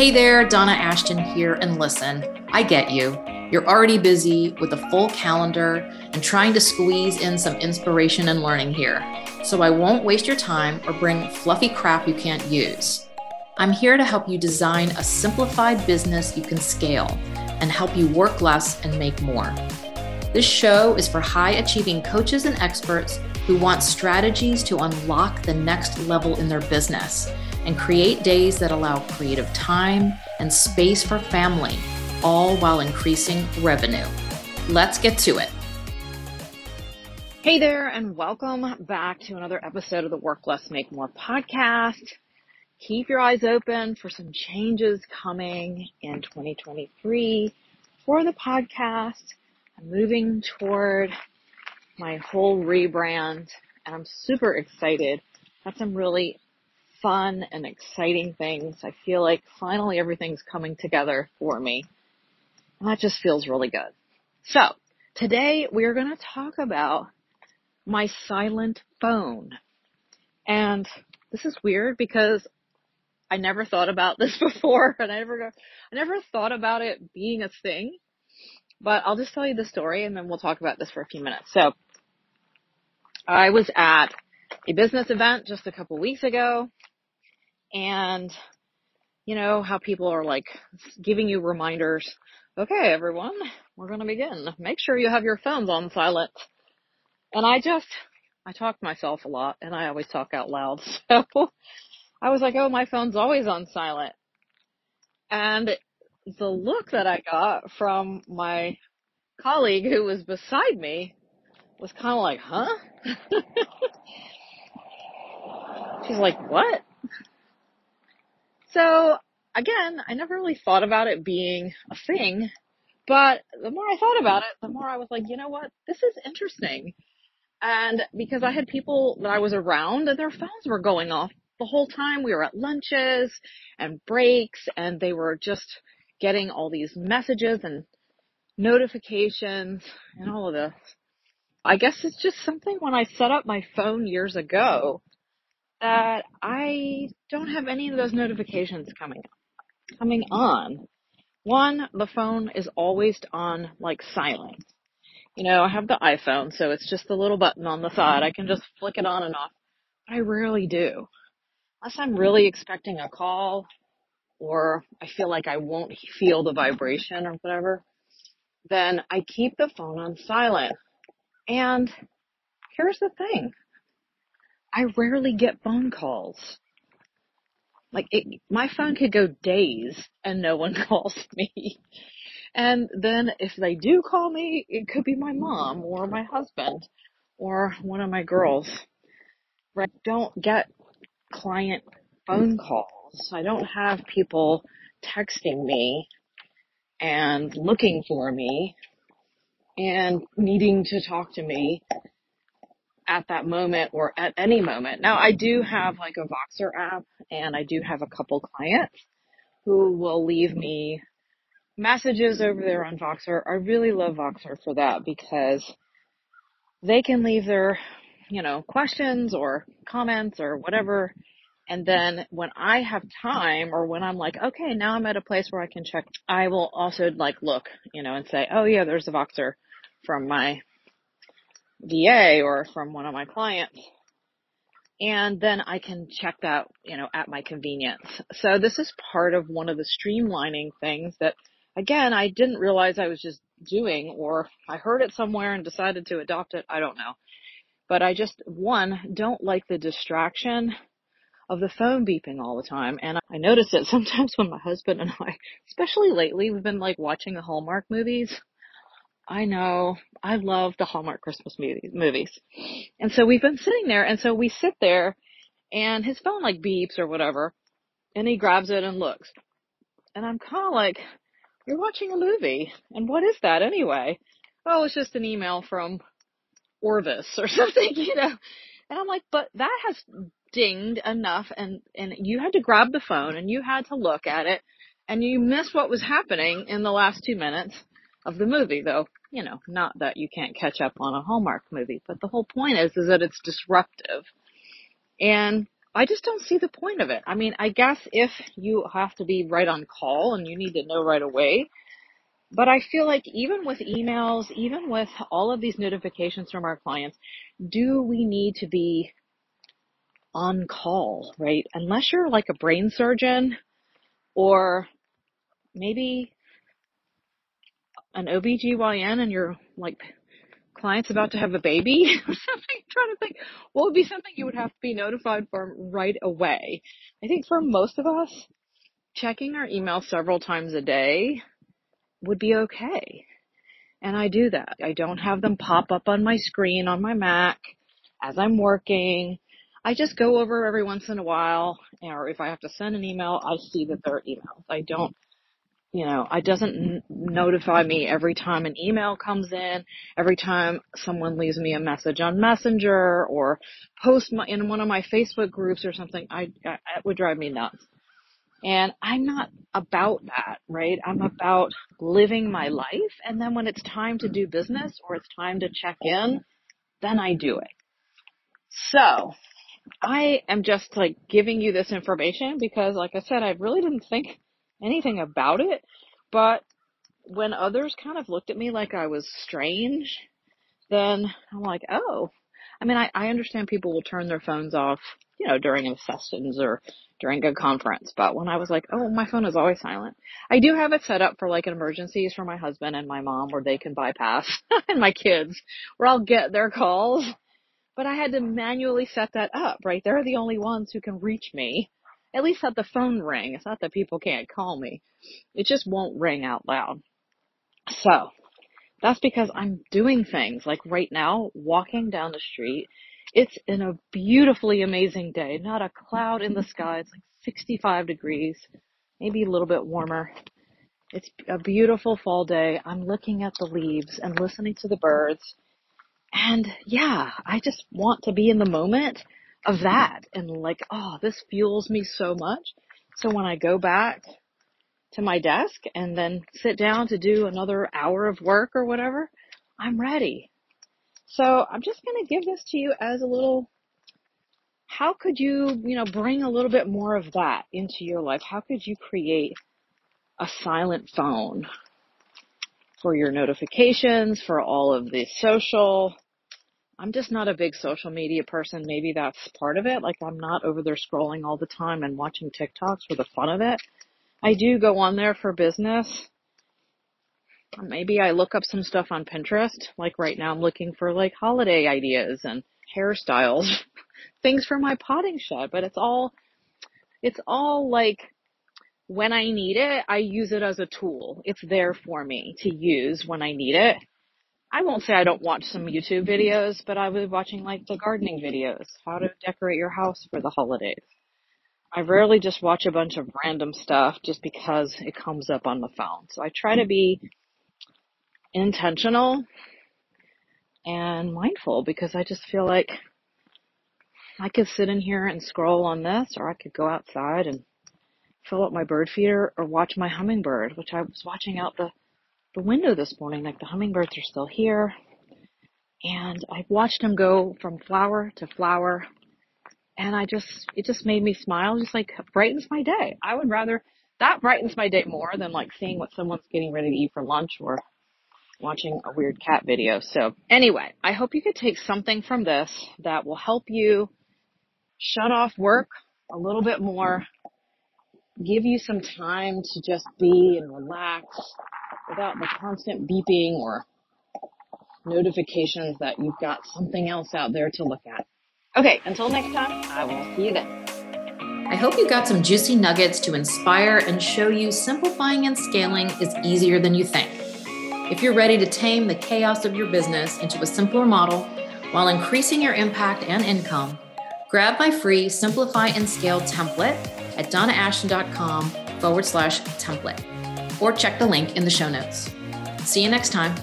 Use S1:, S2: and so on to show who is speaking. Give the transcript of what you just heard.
S1: Hey there, Donna Ashton here, and listen, I get you. You're already busy with a full calendar and trying to squeeze in some inspiration and learning here. So I won't waste your time or bring fluffy crap you can't use. I'm here to help you design a simplified business you can scale and help you work less and make more. This show is for high achieving coaches and experts who want strategies to unlock the next level in their business and create days that allow creative time and space for family, all while increasing revenue. Let's get to it.
S2: Hey there, and welcome back to another episode of the Work Less, Make More podcast. Keep your eyes open for some changes coming in 2023 for the podcast. I'm moving toward my whole rebrand and I'm super excited. Got some really fun and exciting things. I feel like finally everything's coming together for me. And that just feels really good. So today we're going to talk about my silent phone. And this is weird because I never thought about this before and I never, I never thought about it being a thing. But I'll just tell you the story and then we'll talk about this for a few minutes. So I was at a business event just a couple weeks ago and you know how people are like giving you reminders. Okay, everyone, we're going to begin. Make sure you have your phones on silent. And I just, I talk to myself a lot and I always talk out loud. So I was like, oh, my phone's always on silent. And the look that I got from my colleague who was beside me was kind of like, huh? She's like, what? So again, I never really thought about it being a thing, but the more I thought about it, the more I was like, you know what? This is interesting. And because I had people that I was around and their phones were going off the whole time we were at lunches and breaks and they were just getting all these messages and notifications and all of this. I guess it's just something when I set up my phone years ago that I don't have any of those notifications coming coming on. One, the phone is always on like silent. You know, I have the iPhone, so it's just the little button on the side. I can just flick it on and off. But I rarely do. Unless I'm really expecting a call or I feel like I won't feel the vibration or whatever, then I keep the phone on silent. And here's the thing. I rarely get phone calls. Like it, my phone could go days and no one calls me. And then if they do call me, it could be my mom or my husband or one of my girls. I don't get client phone calls. I don't have people texting me and looking for me and needing to talk to me at that moment or at any moment. Now I do have like a Voxer app and I do have a couple clients who will leave me messages over there on Voxer. I really love Voxer for that because they can leave their, you know, questions or comments or whatever. And then when I have time or when I'm like, okay, now I'm at a place where I can check, I will also like look, you know, and say, oh yeah, there's a Voxer from my VA or from one of my clients. And then I can check that, you know, at my convenience. So this is part of one of the streamlining things that again, I didn't realize I was just doing or I heard it somewhere and decided to adopt it. I don't know. But I just, one, don't like the distraction of the phone beeping all the time. And I notice it sometimes when my husband and I, especially lately, we've been like watching the Hallmark movies I know. I love the Hallmark Christmas movies. And so we've been sitting there and so we sit there and his phone like beeps or whatever and he grabs it and looks. And I'm kind of like, you're watching a movie and what is that anyway? Oh, it's just an email from Orvis or something, you know. And I'm like, but that has dinged enough and, and you had to grab the phone and you had to look at it and you missed what was happening in the last two minutes of the movie though you know, not that you can't catch up on a Hallmark movie, but the whole point is, is that it's disruptive. And I just don't see the point of it. I mean, I guess if you have to be right on call and you need to know right away, but I feel like even with emails, even with all of these notifications from our clients, do we need to be on call, right? Unless you're like a brain surgeon or maybe an OBGYN and you're like client's about to have a baby or something. Trying to think what would be something you would have to be notified for right away. I think for most of us, checking our email several times a day would be okay. And I do that. I don't have them pop up on my screen on my Mac as I'm working. I just go over every once in a while, or if I have to send an email, I see that there are emails. I don't you know, it doesn't n- notify me every time an email comes in, every time someone leaves me a message on Messenger or post my, in one of my Facebook groups or something. I, I it would drive me nuts. And I'm not about that, right? I'm about living my life. And then when it's time to do business or it's time to check in, then I do it. So I am just like giving you this information because like I said, I really didn't think anything about it. But when others kind of looked at me like I was strange, then I'm like, oh. I mean, I, I understand people will turn their phones off, you know, during a sessions or during a conference. But when I was like, oh, my phone is always silent. I do have it set up for like an emergencies for my husband and my mom where they can bypass and my kids where I'll get their calls. But I had to manually set that up, right? They're the only ones who can reach me at least have the phone ring. It's not that people can't call me. It just won't ring out loud. So that's because I'm doing things like right now, walking down the street. It's in a beautifully amazing day, not a cloud in the sky. It's like 65 degrees, maybe a little bit warmer. It's a beautiful fall day. I'm looking at the leaves and listening to the birds. And yeah, I just want to be in the moment of that and like, oh, this fuels me so much. So when I go back to my desk and then sit down to do another hour of work or whatever, I'm ready. So I'm just going to give this to you as a little, how could you, you know, bring a little bit more of that into your life? How could you create a silent phone for your notifications, for all of the social, I'm just not a big social media person. Maybe that's part of it. Like I'm not over there scrolling all the time and watching TikToks for the fun of it. I do go on there for business. Maybe I look up some stuff on Pinterest. Like right now I'm looking for like holiday ideas and hairstyles, things for my potting shed, but it's all, it's all like when I need it, I use it as a tool. It's there for me to use when I need it. I won't say I don't watch some YouTube videos, but I was watching like the gardening videos, how to decorate your house for the holidays. I rarely just watch a bunch of random stuff just because it comes up on the phone. So I try to be intentional and mindful because I just feel like I could sit in here and scroll on this or I could go outside and fill up my bird feeder or watch my hummingbird, which I was watching out the the window this morning, like the hummingbirds are still here. And I watched them go from flower to flower. And I just, it just made me smile, just like brightens my day. I would rather, that brightens my day more than like seeing what someone's getting ready to eat for lunch or watching a weird cat video. So anyway, I hope you could take something from this that will help you shut off work a little bit more, give you some time to just be and relax without the constant beeping or notifications that you've got something else out there to look at. Okay, until next time, I will see you then.
S1: I hope you got some juicy nuggets to inspire and show you simplifying and scaling is easier than you think. If you're ready to tame the chaos of your business into a simpler model while increasing your impact and income, grab my free Simplify and Scale template at donnaashton.com forward slash template or check the link in the show notes. See you next time.